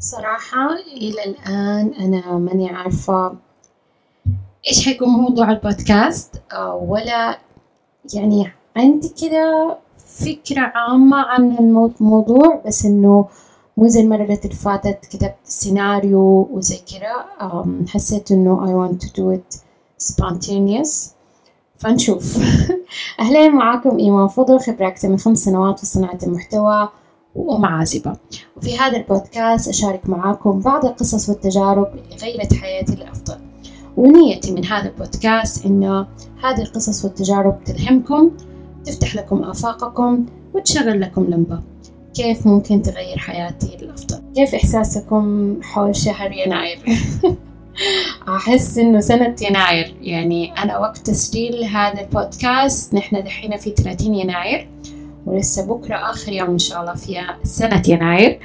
صراحة إلى الآن أنا ماني عارفة إيش حيكون موضوع البودكاست آه، ولا يعني عندي كده فكرة عامة عن الموضوع بس إنه مو زي المرة اللي فاتت كتبت سيناريو وزي كده حسيت إنه I want to do it spontaneous. فنشوف. أهلين معاكم إيمان فضل خبرة أكثر من خمس سنوات في صناعة المحتوى. وأم عازبة وفي هذا البودكاست أشارك معاكم بعض القصص والتجارب اللي غيرت حياتي للأفضل. ونيتي من هذا البودكاست إنه هذه القصص والتجارب تلهمكم تفتح لكم آفاقكم وتشغل لكم لمبة. كيف ممكن تغير حياتي للأفضل؟ كيف إحساسكم حول شهر يناير؟ أحس إنه سنة يناير. يعني أنا وقت تسجيل هذا البودكاست نحن دحين في 30 يناير. ولسه بكرة آخر يوم إن شاء الله في سنة يناير.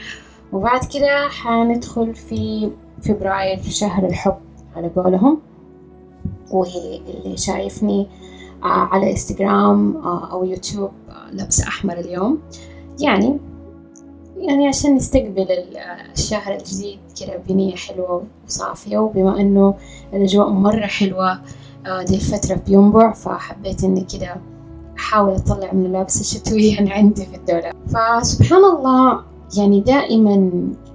وبعد كده حندخل في فبراير شهر الحب على قولهم. واللي شايفني آه، على إنستغرام آه، أو يوتيوب آه، لابسة أحمر اليوم. يعني يعني عشان نستقبل الشهر الجديد كده بنية حلوة وصافية. وبما إنه الأجواء مرة حلوة دي الفترة بينبع فحبيت إني كده أحاول أطلع من الملابس الشتوية اللي عندي في الدولاب فسبحان الله يعني دائما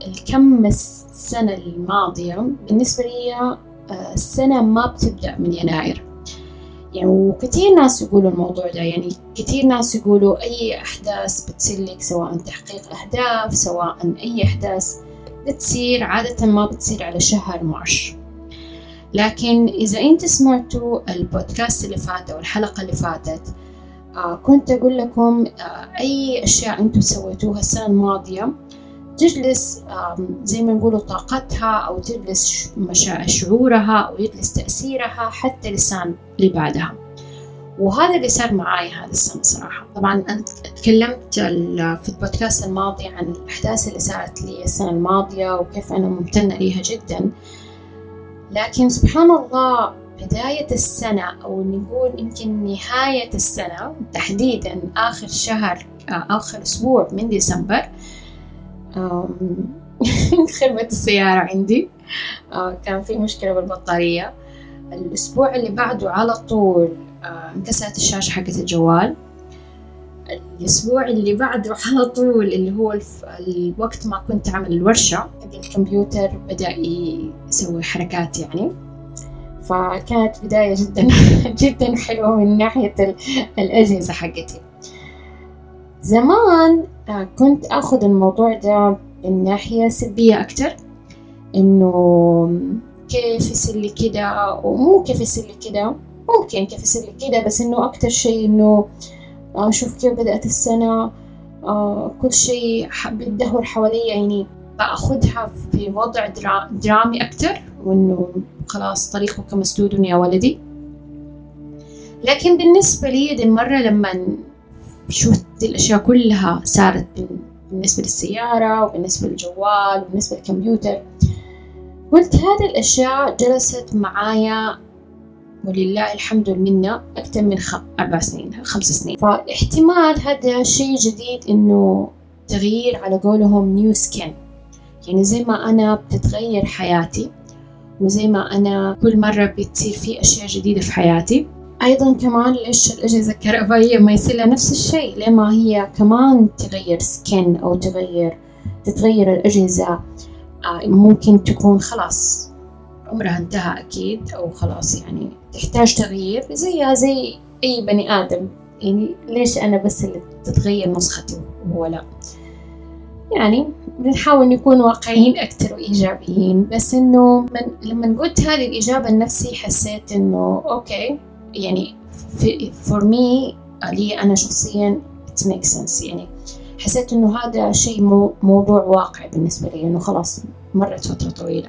الكم السنة الماضية بالنسبة لي السنة ما بتبدأ من يناير. يعني وكثير ناس يقولوا الموضوع ده. يعني كثير ناس يقولوا أي أحداث بتصير لك سواء تحقيق أهداف سواء أي أحداث بتصير عادة ما بتصير على شهر مارش. لكن إذا أنت سمعتوا البودكاست اللي فات أو الحلقة اللي فاتت آه كنت أقول لكم آه أي أشياء أنتم سويتوها السنة الماضية تجلس زي ما نقولوا طاقتها أو تجلس شعورها أو يجلس تأثيرها حتى لسان اللي بعدها. وهذا اللي صار معاي هذا السنة صراحة. طبعا أنا تكلمت في البودكاست الماضي عن الأحداث اللي صارت لي السنة الماضية وكيف أنا ممتنة ليها جدا. لكن سبحان الله بداية السنة أو نقول يمكن نهاية السنة تحديدا آخر شهر آه، آخر أسبوع من ديسمبر خربت السيارة عندي آه، كان في مشكلة بالبطارية الأسبوع اللي بعده على طول آه، انكسرت الشاشة حقت الجوال الأسبوع اللي بعده على طول اللي هو. الوقت ما كنت أعمل الورشة الكمبيوتر بدأ يسوي حركات يعني فكانت بداية جدا جدا حلوة من ناحية الأجهزة حقتي. زمان آه، كنت أخذ الموضوع ده من ناحية سلبية أكتر. إنه كيف يصير لي كده ومو كيف يصير لي كده. ممكن كيف يصير لي كده بس إنه أكتر شيء إنه أشوف كيف بدأت السنة آه، كل شيء بيتدهور حوالي يعني. بأخذها في وضع درامي أكتر. وإنه خلاص طريقك مسدود يا ولدي. لكن بالنسبة لي دي المرة لما شفت الأشياء كلها صارت بالنسبة للسيارة وبالنسبة للجوال وبالنسبة للكمبيوتر قلت هذه الأشياء جلست معايا ولله الحمد والمنة أكثر من خ... أربع سنين خمس سنين. فاحتمال هذا شيء جديد إنه تغيير على قولهم نيو سكين يعني زي ما أنا بتتغير حياتي. وزي ما أنا كل مرة بتصير في أشياء جديدة في حياتي. أيضا كمان ليش الأجهزة الكهربائية ما يصير لها نفس الشيء لما هي كمان تغير سكن أو تغير تتغير الأجهزة. آه، ممكن تكون خلاص عمرها انتهى أكيد أو خلاص يعني تحتاج تغيير. زيها زي أي بني آدم. يعني ليش أنا بس اللي تتغير نسختي وهو لا؟ يعني بنحاول نكون واقعيين أكثر وإيجابيين. بس إنه من لما قلت هذه الإجابة لنفسي حسيت إنه okay يعني for me لي أنا شخصيا it makes sense. يعني حسيت إنه هذا شيء مو موضوع واقع بالنسبة لي إنه خلاص مرت فترة طويلة.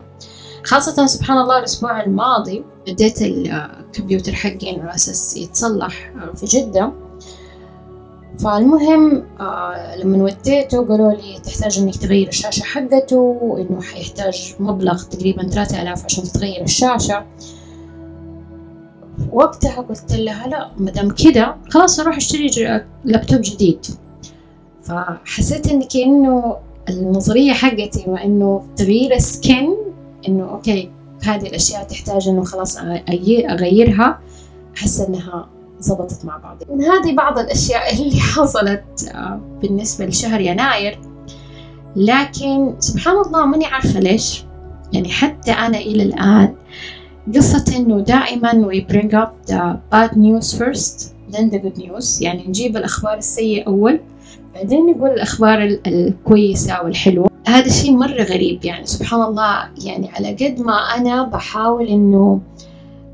خاصة سبحان الله الأسبوع الماضي وديت الكمبيوتر حقي على أساس يتصلح في جدة. فالمهم آه لما وديته قالوا لي تحتاج إنك تغير الشاشة حقته وإنه حيحتاج مبلغ تقريبا ثلاثة آلاف عشان تتغير الشاشة. وقتها قلت لها لا مدام كده خلاص أروح أشتري لابتوب جديد. فحسيت ان كأنه النظرية حقتي وإنه تغيير السكن إنه أوكي هذه الأشياء تحتاج إنه خلاص أغيرها. أحس إنها زبطت مع بعض. هذه بعض الأشياء اللي حصلت آه، بالنسبة لشهر يناير. لكن سبحان الله ماني عارفة ليش. يعني حتى أنا إلى الآن قصة إنه دائما we bring up the bad news first then the good news. يعني نجيب الأخبار السيئة أول بعدين نقول الأخبار الكويسة والحلوة. هذا الشيء مرة غريب يعني. سبحان الله يعني على قد ما أنا بحاول إنه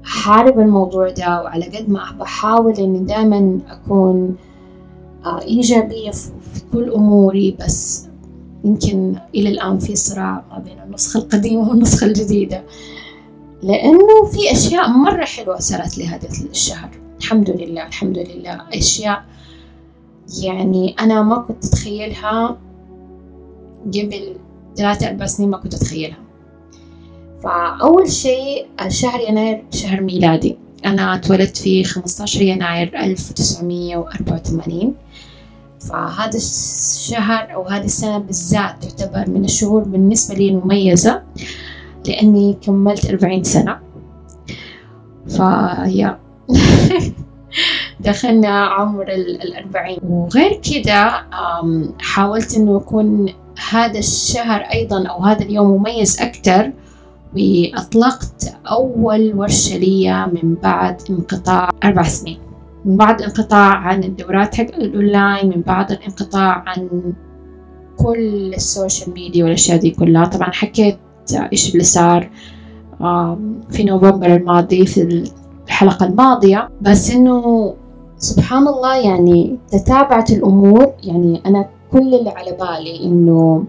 أحارب الموضوع ده وعلى قد ما بحاول إني دائما أكون آه، إيجابية في كل أموري بس يمكن إلى الآن في صراع ما بين النسخة القديمة والنسخة الجديدة. لأنه في أشياء مرة حلوة صارت لي هذا الشهر. الحمد لله الحمد لله. أشياء يعني أنا ما كنت أتخيلها قبل ثلاثة أربع سنين ما كنت أتخيلها. فأول شيء شهر يناير شهر ميلادي. أنا اتولدت في 15 يناير 1984 فهذا الشهر أو هذه السنة بالذات تعتبر من الشهور بالنسبة لي مميزة لأني كملت أربعين سنة. فيا دخلنا عمر الأربعين. وغير كده حاولت إنه يكون هذا الشهر أيضا أو هذا اليوم مميز أكثر وأطلقت أول ورشة لي من بعد انقطاع أربع سنين. من بعد انقطاع عن الدورات حق الأونلاين من بعد الانقطاع عن كل ال social media والأشياء دي كلها. طبعا حكيت إيش اللي صار في نوفمبر الماضي في الحلقة الماضية. بس إنه سبحان الله يعني تتابعت الأمور. يعني أنا كل اللي على بالي إنه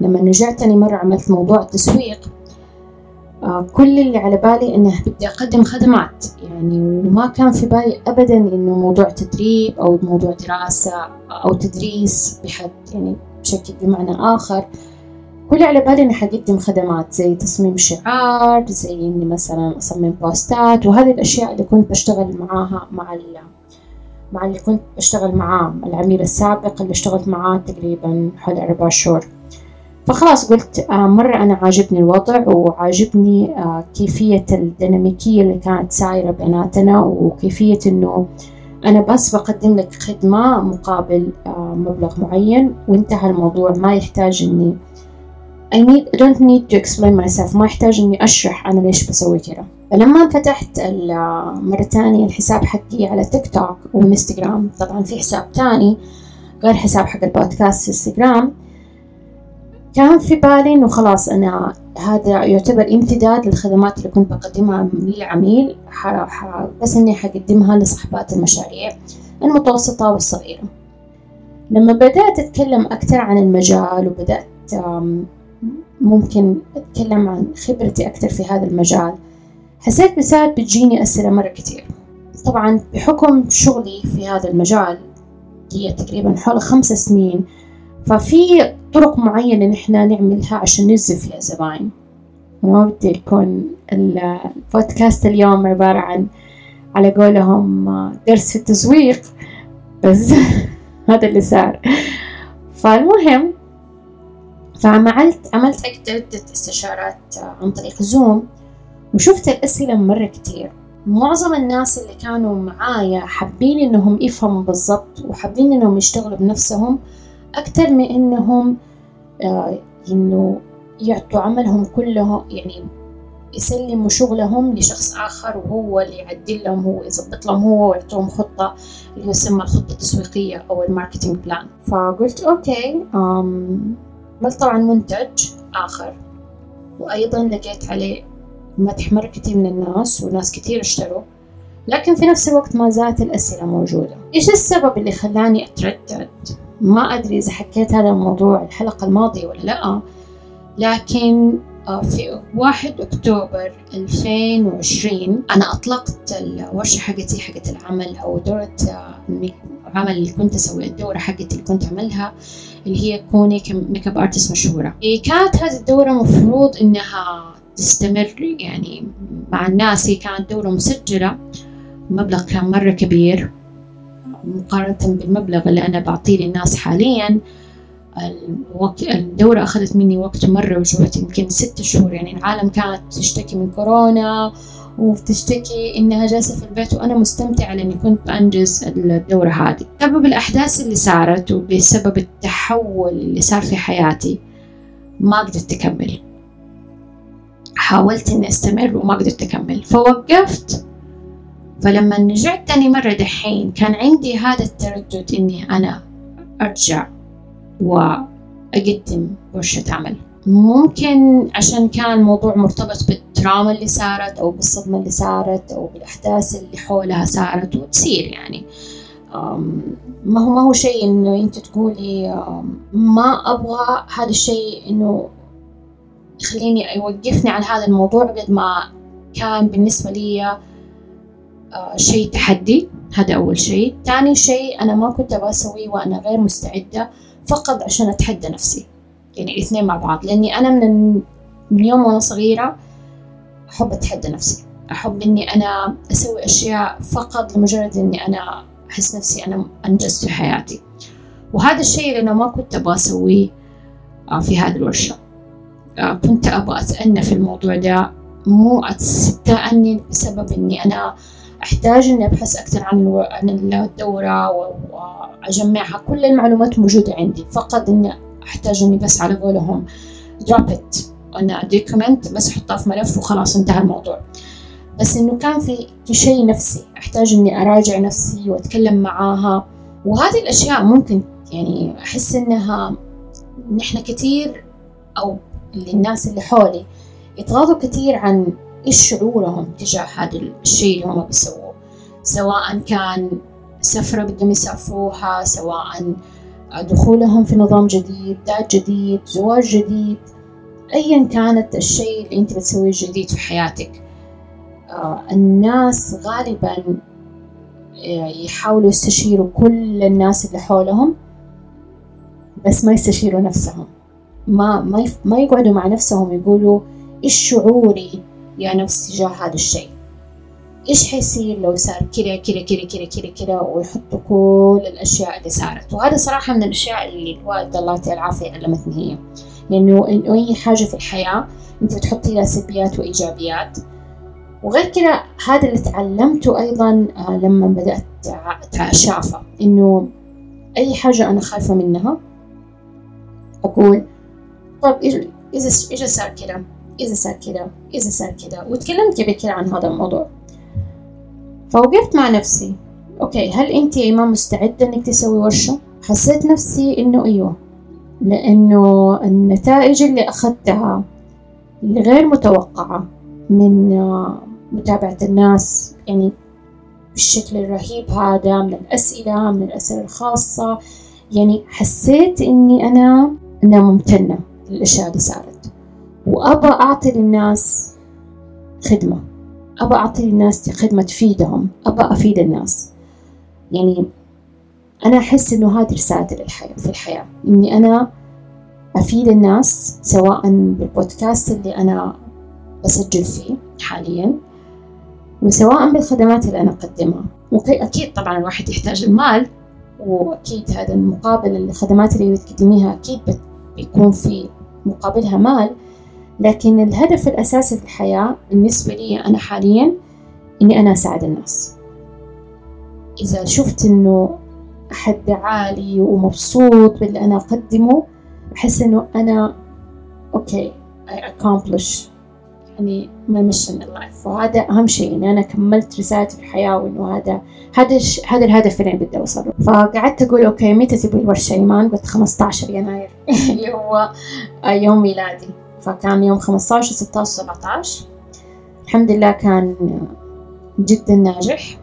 لما رجعت تاني مرة عملت موضوع التسويق كل اللي على بالي إنه بدي أقدم خدمات. يعني وما كان في بالي أبدا إنه موضوع تدريب أو موضوع دراسة أو تدريس بحد يعني بشكل بمعنى آخر. كل على بالي إني حقدم خدمات زي تصميم شعار زي إني مثلا أصمم بوستات وهذه الأشياء اللي كنت بشتغل معاها مع مع اللي كنت بشتغل معاه العميل السابق اللي اشتغلت معاه تقريبا حوالي أربع شهور. فخلاص قلت آه، مرة أنا عاجبني الوضع وعاجبني آه، كيفية الديناميكية اللي كانت سايرة بيناتنا وكيفية إنه أنا بس بقدم لك خدمة مقابل آه، مبلغ معين وانتهى الموضوع. ما يحتاج إني I need I don't need to explain myself. ما يحتاج إني أشرح أنا ليش بسوي كذا فلما فتحت مرة تانية الحساب حقي على تيك توك وإنستغرام طبعا في حساب تاني غير حساب حق البودكاست في انستغرام كان في بالي إنه خلاص أنا هذا يعتبر امتداد للخدمات اللي كنت بقدمها للعميل. بس إني حقدمها لصاحبات المشاريع المتوسطة والصغيرة. لما بدأت أتكلم أكثر عن المجال وبدأت ممكن أتكلم عن خبرتي أكثر في هذا المجال حسيت بساعات بتجيني أسئلة مرة كتير طبعا بحكم شغلي في هذا المجال هي تقريبا حول خمس سنين ففي طرق معينة نحن نعملها عشان نجذب فيها زباين. أنا ما بدي يكون البودكاست اليوم عبارة عن على قولهم درس في التسويق بس هذا اللي صار. فالمهم فعملت عملت عدة استشارات عن طريق Zoom وشفت الأسئلة مرة كتير. معظم الناس اللي كانوا معايا حابين إنهم يفهموا بالضبط وحابين إنهم يشتغلوا بنفسهم أكتر من إنهم آه إنه يعطوا عملهم كله يعني يسلموا شغلهم لشخص آخر وهو اللي يعدل لهم هو يظبط لهم هو ويعطوهم خطة اللي يسمى الخطة التسويقية أو ال marketing plan فقلت okay عملت طبعا منتج آخر. وأيضا لقيت عليه مدح مرة كثير من الناس وناس كثير اشتروا. لكن في نفس الوقت ما زالت الأسئلة موجودة. إيش السبب اللي خلاني أتردد؟ ما أدري إذا حكيت هذا الموضوع الحلقة الماضية ولا لأ لكن آه، في واحد أكتوبر 2020 أنا أطلقت الورشة حقتي حقت العمل أو دورة العمل اللي كنت أسوي الدورة حقتي اللي كنت أعملها اللي هي كوني ك makeup artist مشهورة. كانت هذه الدورة مفروض إنها تستمر يعني مع الناس هي كانت دورة مسجلة المبلغ كان مرة كبير. مقارنة بالمبلغ اللي أنا بعطيه للناس حاليا الدورة أخذت مني وقت مرة وجهد يمكن ست شهور. يعني العالم كانت تشتكي من كورونا وبتشتكي إنها جالسة في البيت وأنا مستمتعة لأني كنت بأنجز الدورة هذه. بسبب الأحداث اللي صارت وبسبب التحول اللي صار في حياتي ما قدرت أكمل. حاولت إني أستمر وما قدرت أكمل. فوقفت فلما رجعت تاني مرة دحين كان عندي هذا التردد إني أنا أرجع وأقدم ورشة عمل. ممكن عشان كان الموضوع مرتبط بالدراما اللي صارت أو بالصدمة اللي صارت أو بالأحداث اللي حولها صارت وتصير يعني. ما هو ما هو شيء إنه أنت تقولي ما أبغى هذا الشيء إنه يخليني يوقفني عن هذا الموضوع قد ما كان بالنسبة لي شيء تحدي. هذا أول شيء. ثاني شيء أنا ما كنت أبغى أسويه وأنا غير مستعدة فقط عشان أتحدى نفسي. يعني الاثنين مع بعض. لأني أنا من من يوم وأنا صغيرة أحب أتحدى نفسي. أحب إني أنا أسوي أشياء فقط لمجرد إني أنا أحس نفسي أنا أنجزت في حياتي. وهذا الشيء اللي أنا ما كنت أبغى أسويه آه، في هذه الورشة. آه، كنت أبغى أتأنى في الموضوع ده مو أتأني بسبب إني أنا أحتاج إني أبحث أكثر عن عن الدورة وأجمعها. كل المعلومات موجودة عندي. فقط إني أحتاج إني بس على قولهم. Drop it. أنا دوكيمنت بس أحطها في ملف وخلاص انتهى الموضوع. بس إنه كان في شيء نفسي. أحتاج إني أراجع نفسي وأتكلم معاها. وهذه الأشياء ممكن يعني أحس إنها نحن كثير أو الناس اللي حولي يتغاضوا كثير عن إيش شعورهم تجاه هذا الشيء اللي هم بيسووه؟ سواء كان سفرة بدهم يسافروها سواء دخولهم في نظام جديد ذات جديد زواج جديد أيا كانت الشيء اللي أنت بتسويه جديد في حياتك. آه الناس غالبا آه، يحاولوا يستشيروا كل الناس اللي حولهم بس ما يستشيروا نفسهم. ما ما ما يقعدوا مع نفسهم يقولوا إيش شعوري؟ يا نفس تجاه هذا الشيء. إيش حيصير لو صار كذا كذا كذا كذا كذا كذا ويحطوا كل الأشياء اللي صارت؟ وهذا صراحة من الأشياء اللي الوالدة الله يعطيها العافية علمتني هي. لأنه إنه أي حاجة في الحياة أنت بتحطي لها سلبيات وإيجابيات. وغير كذا هذا اللي تعلمته أيضا آه، لما بدأت أتشافى إنه أي حاجة أنا خايفة منها أقول طب إذا إذا صار كذا؟ إذا صار كذا إذا صار كذا. وتكلمت قبل كذا عن هذا الموضوع. فوقفت مع نفسي. أوكي هل أنت يا مستعدة إنك تسوي ورشة؟ حسيت نفسي إنه أيوة. لأنه النتائج اللي أخذتها غير متوقعة من متابعة الناس يعني بالشكل الرهيب هذا من الأسئلة من الأسئلة الخاصة. يعني حسيت إني أنا أنا ممتنة للأشياء اللي صارت. وأبى أعطي للناس خدمة. أبى أعطي للناس خدمة تفيدهم. أبى أفيد الناس. يعني أنا أحس إنه هذه رسالتي للحياة في الحياة. إني أنا أفيد الناس سواء بالبودكاست اللي أنا بسجل فيه حاليا وسواء بالخدمات اللي أنا أقدمها. أكيد طبعا الواحد يحتاج المال وأكيد هذا المقابل الخدمات اللي بتقدميها أكيد بيكون في مقابلها مال. لكن الهدف الأساسي في الحياة بالنسبة لي أنا حاليا إني أنا أساعد الناس. إذا شفت إنه أحد دعالي ومبسوط باللي أنا أقدمه أحس إنه أنا okay I accomplish. يعني my mission in life. وهذا أهم شيء إني أنا كملت رسالتي في الحياة وإنه هذا هذا هذا الهدف اللي بدي أوصله. فقعدت أقول okay متى تبغي الورشة إيمان؟ قلت 15 يناير. اللي هو يوم ميلادي. فكان يوم 15 16 17 الحمد لله كان جدا ناجح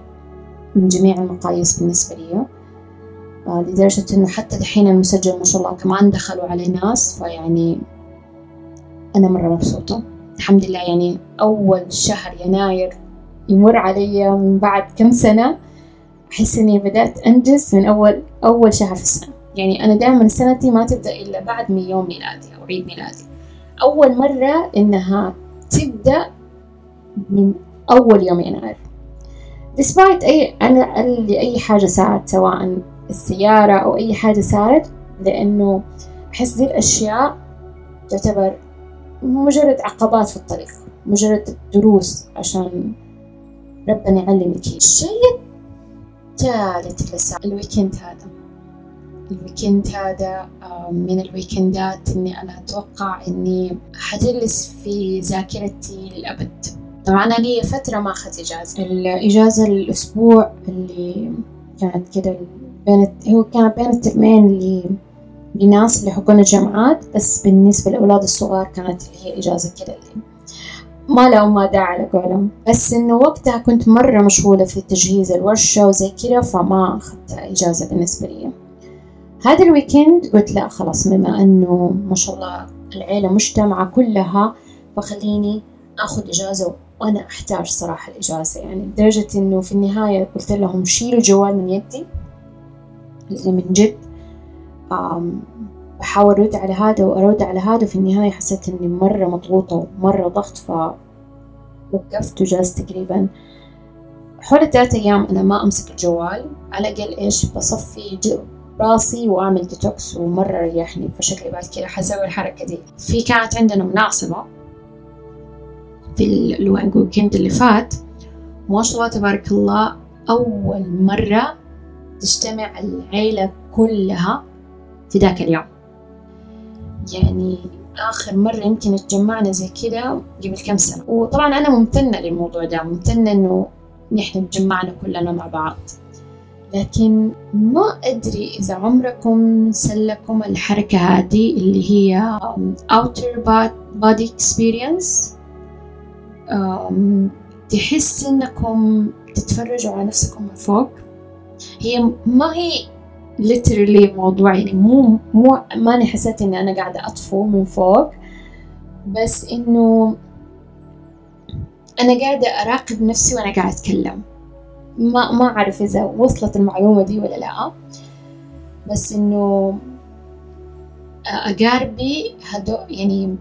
من جميع المقاييس بالنسبة لي. آه، لدرجة إنه حتى دحين المسجل ما شاء الله كمان دخلوا عليه ناس فيعني أنا مرة مبسوطة. الحمد لله يعني أول شهر يناير يمر علي من بعد كم سنة أحس إني بدأت أنجز من أول أول شهر في السنة. يعني أنا دائما سنتي ما تبدأ إلا بعد من يوم ميلادي أو عيد ميلادي. أول مرة إنها تبدأ من أول يوم يناير despite أي أنا اللي أي حاجة صارت سواء السيارة أو أي حاجة صارت لأنه أحس دي الأشياء تعتبر مجرد عقبات في الطريق مجرد دروس عشان ربنا يعلمك. الشيء الثالث اللي صار الويكند هذا. ال weekend هذا من ال weekend ات إني أنا أتوقع إني حتجلس في ذاكرتي للأبد. طبعا أنا لي فترة ما أخذت إجازة. الإجازة الأسبوع اللي كانت كده بين هو كان بين الترمين اللي لناس اللي يحقون الجامعات بس بالنسبة للأولاد الصغار كانت اللي هي إجازة كده اللي ما لها داعي على قولهم. بس إنه وقتها كنت مرة مشغولة في تجهيز الورشة وزي كده فما أخذت إجازة بالنسبة لي. هذا الويكند قلت لا خلاص بما إنه ما شاء الله العيلة مجتمعة كلها فخليني أخذ إجازة وأنا أحتاج صراحة الإجازة. يعني لدرجة إنه في النهاية قلت لهم شيلوا الجوال من يدي اللي من جد. بحاول أرد على هذا وأرد على هذا وفي النهاية حسيت إني مرة مضغوطة ومرة ضغط فوقفت وجلست تقريبا حول ثلاثة أيام أنا ما أمسك الجوال. على الأقل إيش بصفي راسي وأعمل ديتوكس ومرة ريحني فشكلي بعد كذا حسوي الحركة دي. في كانت عندنا مناسبة في ال weekend اللي فات. ما شاء الله تبارك الله أول مرة تجتمع العيلة كلها في ذاك اليوم. يعني آخر مرة يمكن اتجمعنا زي كذا قبل كم سنة. وطبعا أنا ممتنة للموضوع ده ممتنة إنه نحن تجمعنا كلنا مع بعض. لكن ما أدري إذا عمركم سلكم الحركة هذه اللي هي outer body experience. تحس إنكم تتفرجوا على نفسكم من فوق. هي ما هي literally موضوع يعني مو مو ماني حسيت إني أنا قاعدة أطفو من فوق. بس إنه أنا قاعدة أراقب نفسي وأنا قاعدة أتكلم. ما ما أعرف إذا وصلت المعلومة دي ولا لا. بس إنه أقاربي هدو يعني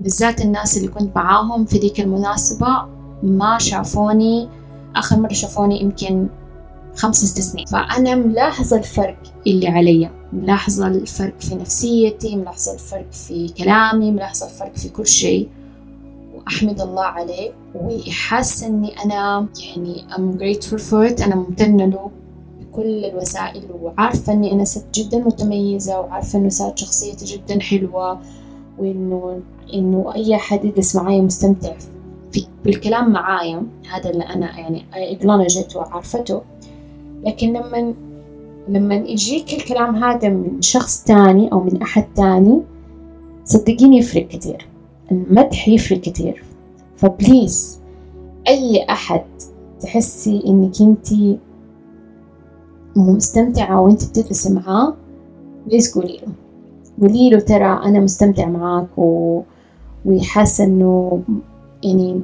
بالذات الناس اللي كنت معاهم في ذيك المناسبة ما شافوني آخر مرة شافوني يمكن خمس ست سنين. فأنا ملاحظة الفرق اللي علي. ملاحظة الفرق في نفسيتي ملاحظة الفرق في كلامي ملاحظة الفرق في كل شيء. وأحمد الله عليه وحاسة إني أنا يعني I'm grateful for it. أنا ممتنة له بكل الوسائل وعارفة إني أنا ست جدا متميزة وعارفة إنه صارت شخصيتي جدا حلوة وإنه إنه أي أحد يجلس معايا مستمتع في بالكلام معايا. هذا اللي أنا يعني acknowledged وعارفته. لكن لما لما يجيك الكلام هذا من شخص تاني أو من أحد تاني صدقيني يفرق كتير المدح يفرق كتير. ف please أي أحد تحسي إنك أنتي مستمتعة وأنت بتجلسي معاه please قولي له. قولي له ترى أنا مستمتع معاك و... وحاسة إنه يعني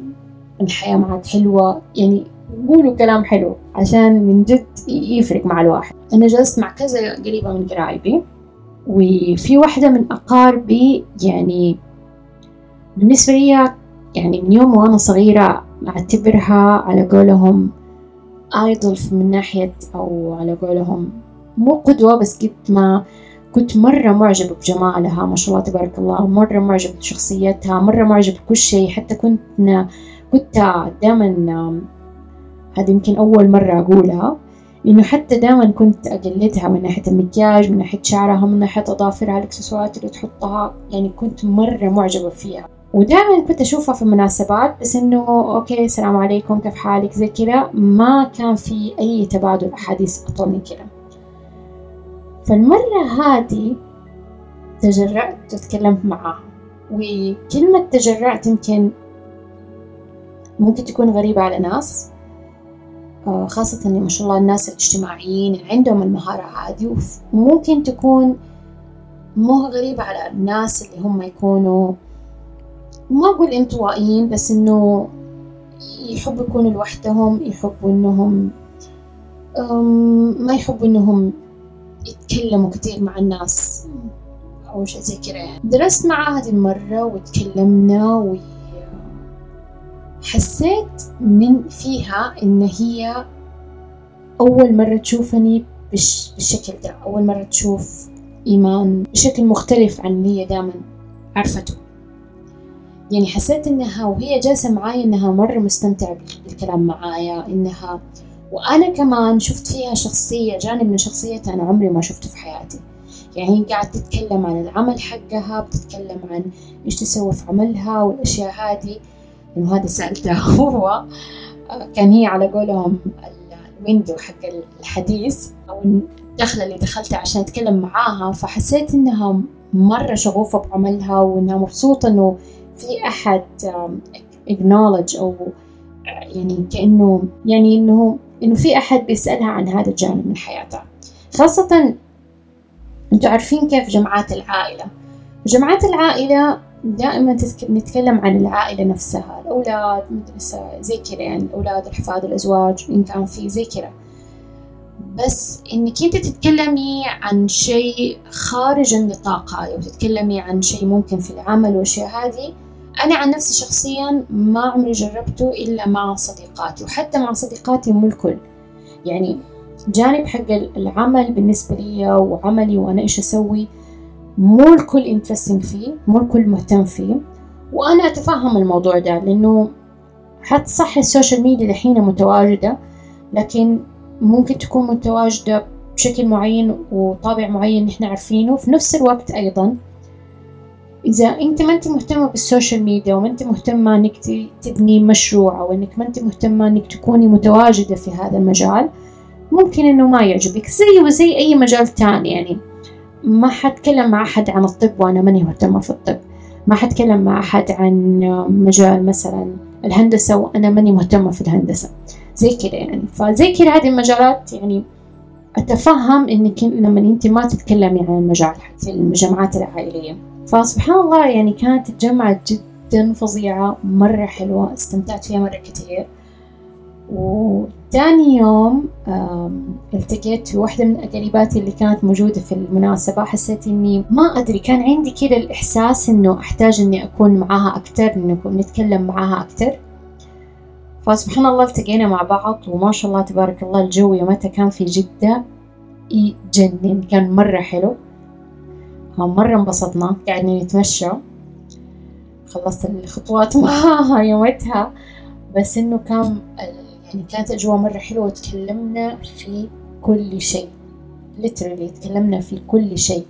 الحياة معك حلوة. يعني قولوا كلام حلو عشان من جد يفرق مع الواحد. أنا جلست مع كذا قريبة من قرايبي وفي واحدة من أقاربي يعني بالنسبة لي يعني من يوم وأنا صغيرة أعتبرها على قولهم ايدول من ناحية أو على قولهم مو قدوة بس قد ما كنت مرة معجبة بجمالها ما شاء الله تبارك الله مرة معجبة بشخصيتها مرة معجبة بكل شيء. حتى كنت كنت دائما هذه يمكن أول مرة أقولها إنه حتى دائما كنت أقلدها من ناحية المكياج من ناحية شعرها من ناحية أظافرها الإكسسوارات اللي تحطها يعني كنت مرة معجبة فيها. ودائما كنت أشوفها في المناسبات بس إنه أوكي السلام عليكم كيف حالك؟ زي كذا. ما كان في أي تبادل أحاديث أطول من كذا. فالمرة هذه تجرأت وتكلمت معاها. وكلمة تجرأت يمكن ممكن تكون غريبة على ناس. آه، خاصة ما شاء الله الناس الاجتماعيين عندهم المهارة هذه وممكن تكون مو غريبة على الناس اللي هم يكونوا ما أقول انطوائيين بس إنه يحبوا يكونوا لوحدهم يحبوا إنهم ما يحبوا إنهم يتكلموا كثير مع الناس أو شيء زي كذا. يعني درست معاه هذه المرة وتكلمنا و حسيت من فيها إن هي أول مرة تشوفني بالشكل ده أول مرة تشوف إيمان بشكل مختلف عن اللي هي دائما عرفته. يعني حسيت إنها وهي جالسة معايا إنها مرة مستمتعة بالكلام معايا إنها وأنا كمان شفت فيها شخصية جانب من شخصيتها أنا عمري ما شفته في حياتي. يعني قاعد تتكلم عن العمل حقها بتتكلم عن إيش تسوي في عملها والأشياء هذه. إنه هذا سألته هو. كان هي على قولهم الويندو حق الحديث أو الدخلة اللي دخلتها عشان أتكلم معاها. فحسيت إنها مرة شغوفة بعملها وإنها مبسوطة إنه في أحد acknowledge أو يعني كأنه يعني إنه إنه في أحد بيسألها عن هذا الجانب من حياتها. خاصة أنتوا عارفين كيف جمعات العائلة. جمعات العائلة دائما نتكلم عن العائلة نفسها الأولاد مدرسة زي كذا يعني الأولاد الأحفاد الأزواج إن كان في زي كذا بس إنك أنت تتكلمي عن شيء خارج النطاق هذا وتتكلمي عن شيء ممكن في العمل والأشياء هذه أنا عن نفسي شخصيا ما عمري جربته إلا مع صديقاتي وحتى مع صديقاتي مو الكل. يعني جانب حق العمل بالنسبة لي وعملي وأنا إيش أسوي مو الكل interesting فيه مو الكل مهتم فيه. وأنا أتفهم الموضوع ده لأنه حتى صح ال social media الحين متواجدة لكن ممكن تكون متواجدة بشكل معين وطابع معين نحن عارفينه في نفس الوقت أيضا إذا أنت ما أنت مهتمة بال social media وما أنت مهتمة إنك تبني مشروع أو إنك ما أنت مهتمة إنك تكوني متواجدة في هذا المجال ممكن إنه ما يعجبك. زي وزي أي مجال تاني يعني ما حتكلم مع أحد عن الطب وأنا ماني مهتمة في الطب. ما حتكلم مع أحد عن مجال مثلا الهندسة وأنا ماني مهتمة في الهندسة. زي كده يعني. فزي كده هذه المجالات يعني أتفهم إنك لما أنت ما تتكلمي عن المجال في الجامعات العائلية. فسبحان الله يعني كانت الجامعة جدا فظيعة مرة حلوة استمتعت فيها مرة كتير وتاني يوم التقيت في واحدة من قريباتي اللي كانت موجودة في المناسبة حسيت إني ما أدري كان عندي كده الإحساس إنه أحتاج إني أكون معاها أكتر إنه نتكلم معاها أكتر فسبحان الله التقينا مع بعض وما شاء الله تبارك الله الجو يومتها كان في جدة يجنن كان مرة حلو. مرة انبسطنا. قعدنا نتمشى. خلصت الخطوات معاها يومتها. بس إنه كان يعني كانت أجواء مرة حلوة. وتكلمنا في كل شيء. Literally تكلمنا في كل شيء.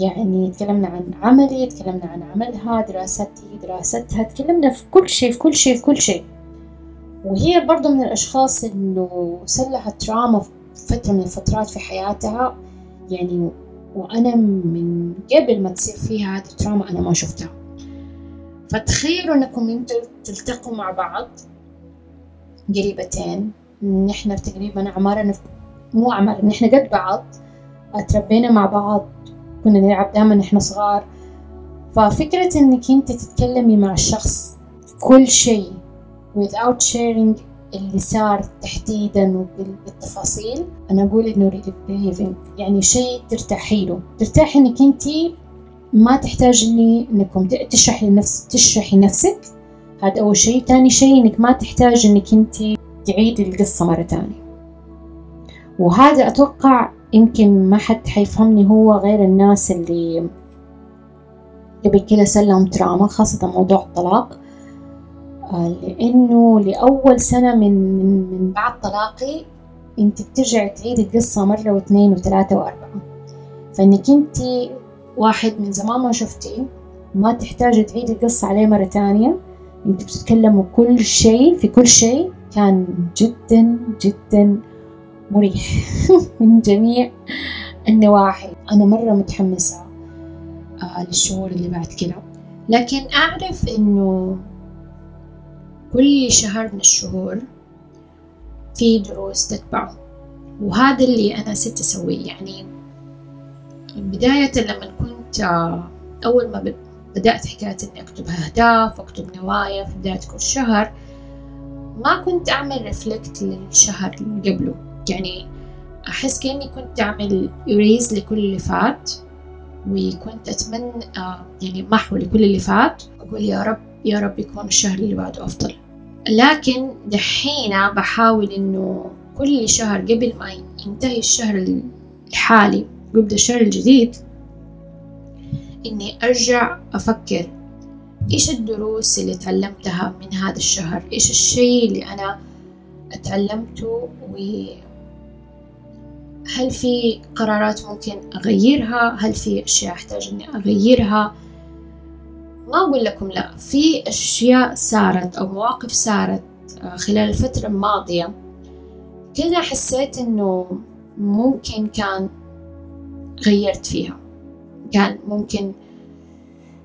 يعني تكلمنا عن عملي تكلمنا عن عملها دراستي دراستها. تكلمنا في كل شيء في كل شيء في كل شيء. وهي برضو من الأشخاص إنه سلها تراما في فترة من الفترات في حياتها. يعني وأنا من قبل ما تصير فيها هذه التراما أنا ما شفتها. فتخيلوا أنكم أنتوا تلتقوا مع بعض قريبتين نحن تقريبا أعمارنا مو أعمار نحن قد بعض تربينا مع بعض كنا نلعب دائما نحن صغار. ففكرة إنك أنت تتكلمي مع الشخص كل شيء without sharing اللي صار تحديدا وبالتفاصيل أنا أقول إنه relieving يعني شيء ترتاحي له ترتاحي إنك أنت ما تحتاجي إنكم تشرحي لنفس تشرحي نفسك. هذا أول شيء. تاني شيء إنك ما تحتاج إنك أنت تعيدي القصة مرة تانية وهذا أتوقع يمكن ما حد حيفهمني هو غير الناس اللي قبل كده سلم تراما خاصة موضوع الطلاق. لأنه لأول سنة من من, من بعد طلاقي أنت بترجعي تعيدي القصة مرة واثنين وثلاثة وأربعة. فإنك أنت واحد من زمان ما شفتي ما تحتاجي تعيدي القصة عليه مرة تانية أنتوا بتتكلموا كل شيء في كل شيء كان جدا جدا مريح من جميع النواحي. أنا مرة متحمسة آه للشهور اللي بعد كده. لكن أعرف إنه كل شهر من الشهور في دروس تتبعه. وهذا اللي أنا ست أسويه. يعني بداية لما كنت آه، أول ما بدأت حكاية إني أكتب أهداف وأكتب نوايا في بداية كل شهر ما كنت أعمل ريفلكت للشهر اللي قبله. يعني أحس كأني كنت أعمل إريز لكل اللي فات وكنت أتمنى آه، يعني محو لكل اللي فات. أقول يا رب يا رب يكون الشهر اللي بعده أفضل. لكن دحين بحاول إنه كل شهر قبل ما ينتهي الشهر الحالي ويبدأ الشهر الجديد إني أرجع أفكر إيش الدروس اللي تعلمتها من هذا الشهر؟ إيش الشيء اللي أنا أتعلمته؟ وهل في قرارات ممكن أغيرها؟ هل في أشياء أحتاج إني أغيرها؟ ما أقول لكم لا في أشياء صارت أو مواقف صارت آه، خلال الفترة الماضية. كذا حسيت إنه ممكن كان غيرت فيها. كان ممكن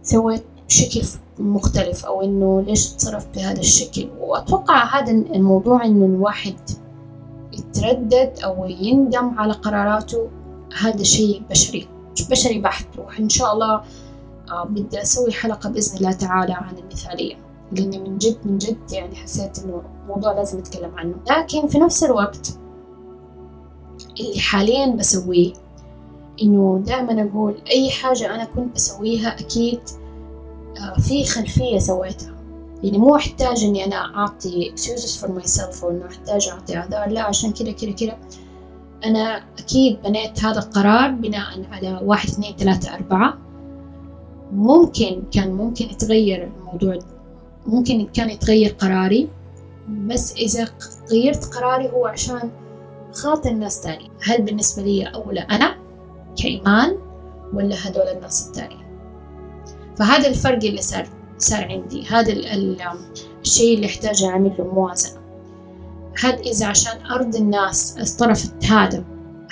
سويت بشكل مختلف أو إنه ليش تصرف بهذا الشكل. وأتوقع هذا الموضوع إنه الواحد يتردد أو يندم على قراراته هذا شيء بشري بشري بحت. وإن شاء الله بدي أسوي حلقة بإذن الله تعالى عن المثالية لأني من جد من جد يعني حسيت إنه موضوع لازم أتكلم عنه. لكن في نفس الوقت اللي حاليا بسويه إنه دائما أقول أي حاجة أنا كنت بسويها أكيد آه، في خلفية سويتها. يعني مو أحتاج إني أنا أعطي excuses for myself أو إنه أحتاج أعطي أعذار لا عشان كذا كذا كذا أنا أكيد بنيت هذا القرار بناء على واحد اثنين ثلاثة أربعة. ممكن كان ممكن يتغير الموضوع ممكن كان يتغير قراري بس إذا غيرت قراري هو عشان خاطر الناس تاني هل بالنسبة لي أولى أنا كإيمان ولا هدول الناس التانيين فهذا الفرق اللي صار صار عندي. هذا الشيء اللي احتاج أعمل له موازنة. هل إذا عشان أرضي الناس اصطرفت هذا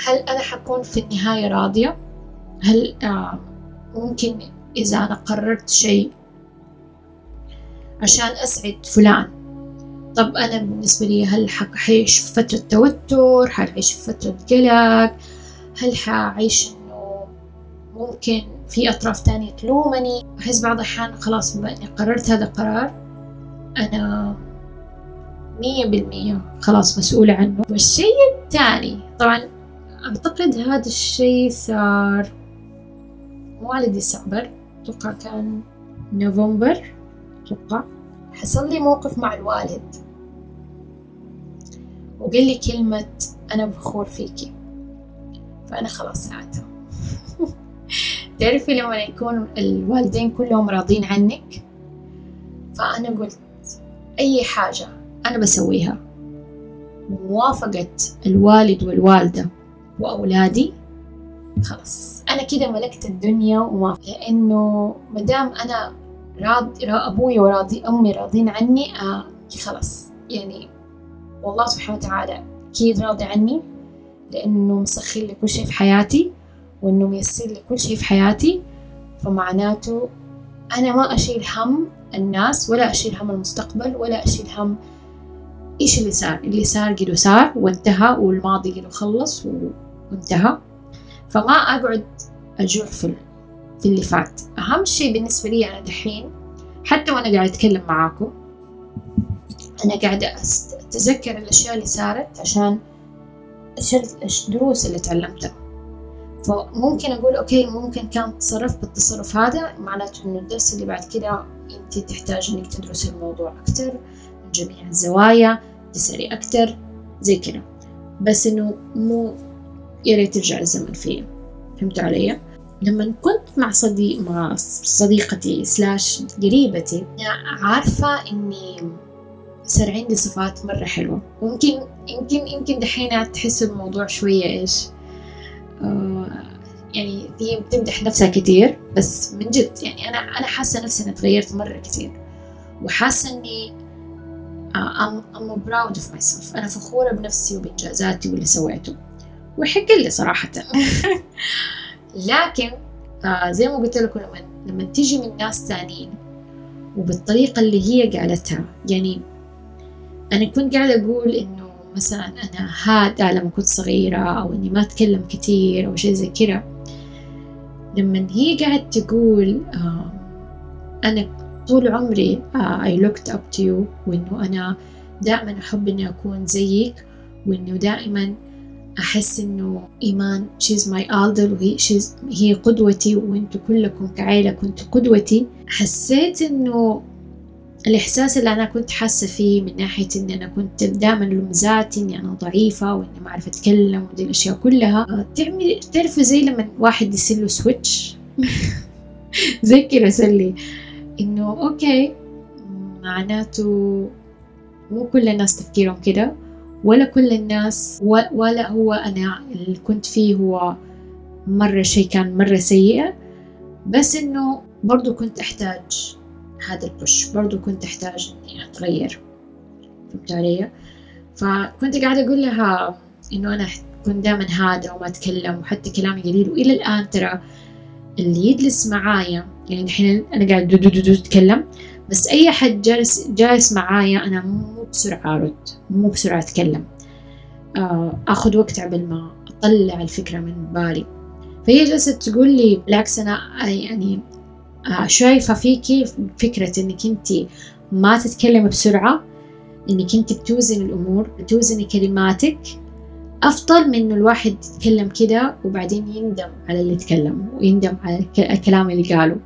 هل أنا حكون في النهاية راضية؟ هل آه ممكن إذا أنا قررت شيء عشان أسعد فلان. طب أنا بالنسبة لي هل حعيش في فترة توتر؟ حعيش في فترة قلق؟ هل حعيش إنه ممكن في أطراف تانية تلومني؟ أحس بعض الأحيان خلاص بما إني قررت هذا القرار أنا مية بالمية خلاص مسؤولة عنه. والشيء الثاني طبعا أعتقد هذا الشيء صار موالد ديسمبر أتوقع كان نوفمبر أتوقع. حصل لي موقف مع الوالد. وقال لي كلمة أنا فخور فيكي. فأنا خلاص ساعتها تعرفي لما يكون الوالدين كلهم راضين عنك؟ فأنا قلت أي حاجة أنا بسويها. وموافقة الوالد والوالدة وأولادي خلاص. أنا كده ملكت الدنيا وما لأنه مدام أنا راضي أبوي وراضي أمي راضين عني آه خلاص. يعني والله سبحانه وتعالى أكيد راضي عني لأنه مسخر لي كل شيء في حياتي وإنه ميسر لي كل شيء في حياتي. فمعناته أنا ما أشيل هم الناس ولا أشيل هم المستقبل ولا أشيل هم إيش اللي صار. اللي صار قد صار وانتهى والماضي قد خلص وانتهى. فما أقعد أجوع في اللي فات. أهم شيء بالنسبة لي أنا دحين حتى وأنا قاعدة أتكلم معاكم أنا قاعدة أتذكر الأشياء اللي صارت عشان الدروس اللي تعلمتها. فممكن أقول okay ممكن كان تصرف بالتصرف هذا معناته إنه الدرس اللي بعد كده أنت تحتاج إنك تدرس الموضوع أكتر من جميع الزوايا تسألي أكتر زي كده. بس إنه مو يا ريت ترجع الزمن فيه فهمتوا علي؟ لما كنت مع صديق مع صديقتي slash قريبتي عارفة إني صار عندي صفات مرة حلوة. ويمكن يمكن يمكن دحين تحس الموضوع شوية إيش آه يعني هي بتمدح نفسها كتير بس من جد يعني أنا أنا حاسة نفسي إني تغيرت مرة كتير. وحاسة إني uh, I'm, I'm proud of myself. أنا فخورة بنفسي وبإنجازاتي واللي سويته. ويحق لي صراحة. لكن آه زي ما قلت لكم لما لما تيجي من ناس ثانيين وبالطريقة اللي هي قالتها يعني أنا كنت قاعدة أقول إنه مثلا أنا هذا لما كنت صغيرة أو إني ما أتكلم كتير أو شيء زي كذا لما هي قاعدة تقول آه أنا طول عمري آه I looked up to you وإنه أنا دائما أحب إني أكون زيك وإنه دائما أحس إنه إيمان she's my idol وهي she's هي قدوتي وإنتوا كلكم كعائلة كنتوا قدوتي. حسيت إنه الإحساس اللي أنا كنت حاسة فيه من ناحية إني أنا كنت دائما لوم ذاتي إني أنا ضعيفة وإني ما أعرف أتكلم ودي الأشياء كلها. تعمل تعرفوا زي لما واحد يصير له switch زي كذا رسل إنه okay معناته مو كل الناس تفكيرهم كده ولا كل الناس ولا هو أنا اللي كنت فيه هو مرة شيء كان مرة سيئة بس إنه برضو كنت أحتاج هذا البوش برضو كنت أحتاج إني أتغير. فهمت علي؟ فكنت قاعدة أقول لها إنه أنا كنت دائما هادئة وما أتكلم وحتى كلامي قليل. وإلى الآن ترى اللي يجلس معايا يعني الحين أنا قاعد أتكلم. بس أي حد جالس جالس معايا أنا بسرعة أرد مو بسرعة أتكلم. آه، أخذ وقت عبل ما أطلع الفكرة من بالي. فهي جلست تقول لي بالعكس أنا يعني آه، شايفة فيكي فكرة إنك أنت ما تتكلمي بسرعة إنك أنت بتوزن الأمور بتوزني كلماتك. أفضل من إنه الواحد يتكلم كده وبعدين يندم على اللي تكلم ويندم على الكلام اللي قاله.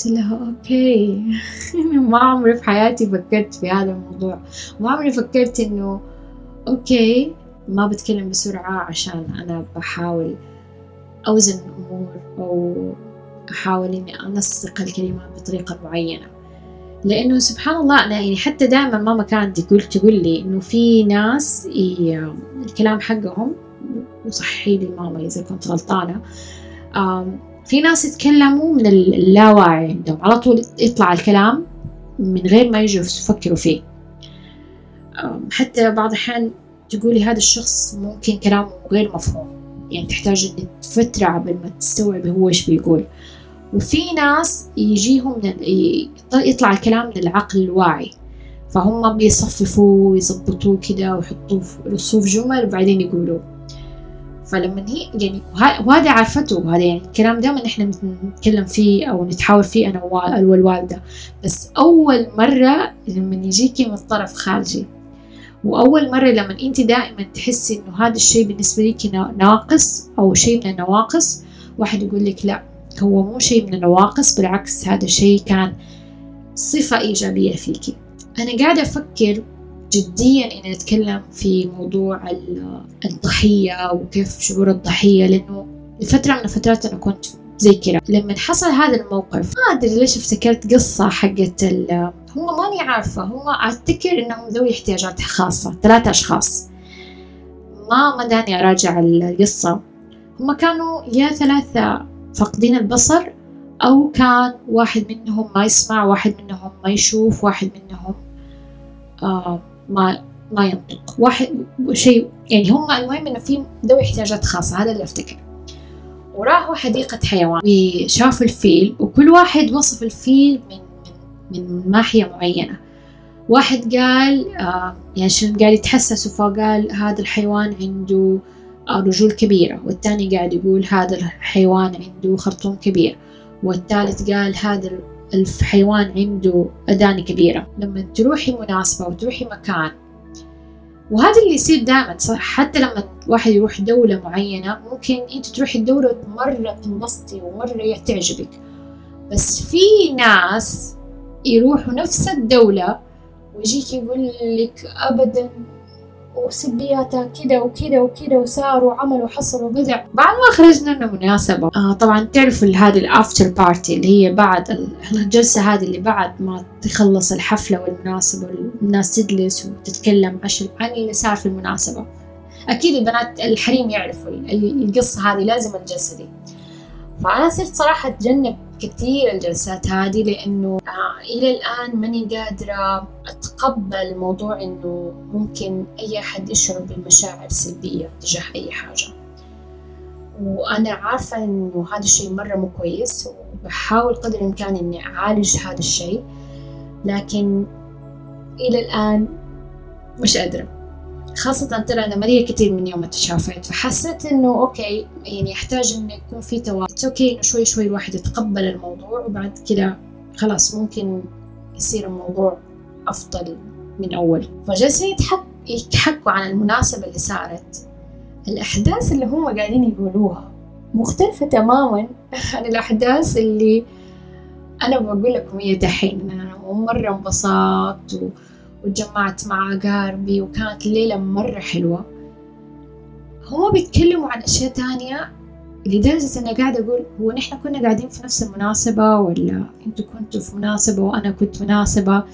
قلت لها okay. ما عمري في حياتي فكرت في هذا الموضوع. ما عمري فكرت إنه okay ما بتكلم بسرعة عشان أنا بحاول أوزن الأمور أو أحاول إني أنسق الكلمات بطريقة معينة. لأنه سبحان الله أنا يعني حتى دائما ماما كانت تقول تقول لي إنه في ناس الكلام حقهم وصححي لي ماما إذا كنت غلطانة. في ناس يتكلموا من اللاواعي عندهم. على طول يطلع الكلام من غير ما يجوا يفكروا فيه. حتى بعض الأحيان تقولي هذا الشخص ممكن كلامه غير مفهوم. يعني تحتاج فترة قبل ما تستوعب هو إيش بيقول. وفي ناس يجيهم من يطلع الكلام من العقل الواعي. فهم بيصففوا ويظبطوه كده ويحطوه في رصوف جمل وبعدين يقولوه فلما هي يعني وهذا عرفته هذا يعني الكلام دائما إحنا نتكلم فيه أو نتحاور فيه أنا والوالده بس أول مرة لما يجيكي من طرف خارجي وأول مرة لما أنت دائما تحسي إنه هذا الشيء بالنسبة لك ناقص أو شيء من النواقص واحد يقول لك لا هو مو شيء من النواقص بالعكس هذا شيء كان صفة إيجابية فيكي أنا قاعدة أفكر جديا إني أتكلم في موضوع الضحية وكيف شعور الضحية لأنه لفترة من الفترات أنا كنت زي كذا. لما حصل هذا الموقف ما أدري ليش افتكرت قصة حقت هم ماني عارفة. هم أفتكر إنهم ذوي احتياجات خاصة ثلاثة أشخاص. ما مداني أراجع القصة. هم كانوا يا ثلاثة فاقدين البصر أو كان واحد منهم ما يسمع واحد منهم ما يشوف واحد منهم آه ما ما ينطق. واحد شيء يعني هم المهم إنه في ذوي احتياجات خاصة هذا اللي أفتكر. وراحوا حديقة حيوان. وشافوا الفيل وكل واحد وصف الفيل من من, من ناحية معينة. واحد قال آه يعني قال يتحسسوا فقال هذا الحيوان عنده رجول كبيرة. والثاني قاعد يقول هذا الحيوان عنده خرطوم كبير والثالث قال هذا الحيوان عنده أذان كبيرة. لما تروحي مناسبة وتروحي مكان وهذا اللي يصير دائما حتى لما واحد يروح دولة معينة ممكن أنت تروحي الدولة مرة تنبسطي ومرة تعجبك بس في ناس يروحوا نفس الدولة ويجيك يقول لك أبدا وسلبياتها كذا وكذا وكذا وصار وعمل وحصل وبدع. بعد ما خرجنا لنا مناسبة. آه طبعا تعرفوا هذه ال after party اللي هي بعد الجلسة هذه اللي بعد ما تخلص الحفلة والمناسبة والناس تجلس وتتكلم عن اللي صار في المناسبة. أكيد البنات الحريم يعرفوا القصة هذه لازم الجلسة دي. فأنا صرت صراحة أتجنب كثير الجلسات هذه لأنه آه إلى الآن ماني قادرة أتقبل موضوع إنه ممكن أي أحد يشعر بالمشاعر سلبية تجاه أي حاجة. وأنا عارفة إنه هذا الشيء مرة مو كويس وبحاول قدر الإمكان إني أعالج هذا الشيء لكن إلى الآن مش قادرة. خاصة ترى أنا كثير من يوم تشافيت فحسيت إنه okay يعني يحتاج إنه يكون في تواصل okay إنه شوي شوي الواحد يتقبل الموضوع وبعد كده خلاص ممكن يصير الموضوع أفضل من أول. فجالسين يتحكوا عن المناسبة اللي صارت. الأحداث اللي هم قاعدين يقولوها مختلفة تماما عن الأحداث اللي أنا بقول لكم هي دحين. أنا مرة انبسطت و... وتجمعت مع أقاربي وكانت الليلة مرة حلوة. هما بيتكلموا عن أشياء تانية لدرجة أنا قاعدة أقول هو نحن كنا قاعدين في نفس المناسبة ولا أنتوا كنتوا في مناسبة وأنا كنت مناسبة؟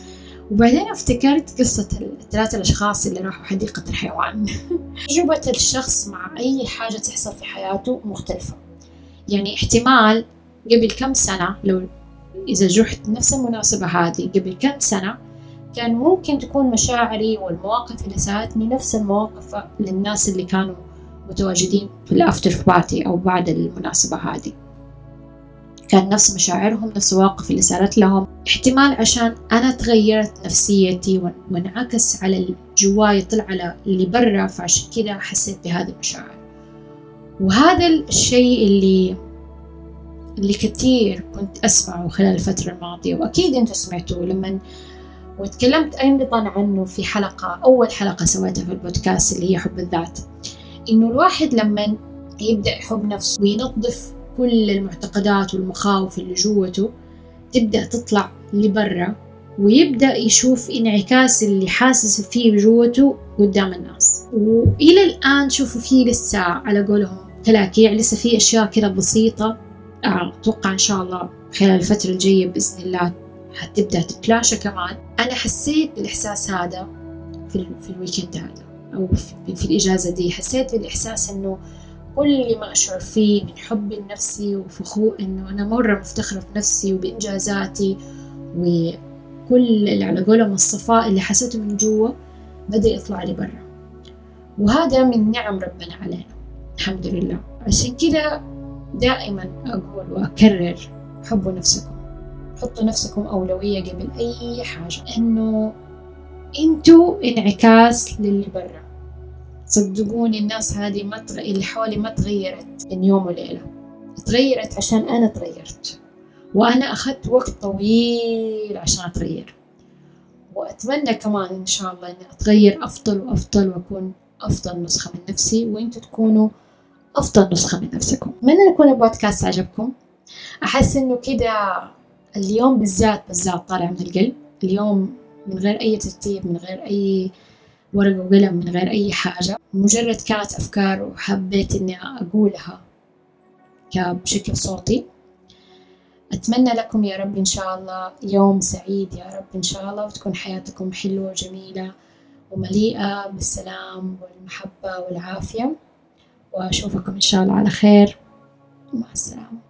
وبعدين افتكرت قصة الثلاثة الأشخاص اللي راحوا حديقة الحيوان. تجربة الشخص مع أي حاجة تحصل في حياته مختلفة. يعني احتمال قبل كم سنة لو إذا رحت نفس المناسبة هذه قبل كم سنة كان ممكن تكون مشاعري والمواقف اللي ساعدتني نفس المواقف للناس اللي كانوا متواجدين في ال after party أو بعد المناسبة هذه. كان نفس مشاعرهم نفس المواقف اللي صارت لهم. احتمال عشان أنا تغيرت نفسيتي وانعكس على جواي طلع على اللي برا فعشان كذا حسيت بهذه المشاعر. وهذا الشيء اللي اللي كثير كنت أسمعه خلال الفترة الماضية. وأكيد أنتوا سمعتوه لما وتكلمت أيضا عنه في حلقة أول حلقة سويتها في البودكاست اللي هي حب الذات. إنه الواحد لما يبدأ يحب نفسه وينظف كل المعتقدات والمخاوف اللي جوته تبدأ تطلع لبرا ويبدأ يشوف انعكاس اللي حاسس فيه جوته قدام الناس. وإلى الآن شوفوا فيه لسه على قولهم كلاكيع لسه في أشياء كده بسيطة أتوقع إن شاء الله خلال الفترة الجاية بإذن الله حتبدأ تتلاشى كمان. أنا حسيت بالإحساس هذا في, في الويكند هذا أو في, في الإجازة دي. حسيت بالإحساس إنه كل ما أشعر فيه من حب لنفسي وفخور إنه أنا مرة مفتخرة في نفسي وبإنجازاتي وكل اللي على قولهم الصفاء اللي حسيته من جوا بدأ يطلع لي برا. وهذا من نعم ربنا علينا الحمد لله. عشان كذا دائما أقول وأكرر حبوا نفسكم. حطوا نفسكم أولوية قبل أي حاجة. إنه أنتوا انعكاس للي برا. صدقوني الناس هذه ما تغ... اللي حولي ما تغيرت من يوم وليلة. تغيرت عشان أنا تغيرت. وأنا أخذت وقت طويل عشان أتغير. وأتمنى كمان إن شاء الله إني أتغير أفضل وأفضل وأكون أفضل نسخة من نفسي وإنتوا تكونوا أفضل نسخة من نفسكم. أتمنى يكون البودكاست عجبكم؟ أحس إنه كده اليوم بالذات بالذات طالع من القلب. اليوم من غير أي ترتيب من غير أي ورقة وقلم من غير أي حاجة. مجرد كانت أفكار وحبيت إني أقولها بشكل صوتي. أتمنى لكم يا رب إن شاء الله يوم سعيد يا رب إن شاء الله وتكون حياتكم حلوة وجميلة ومليئة بالسلام والمحبة والعافية. وأشوفكم إن شاء الله على خير. ومع السلامة.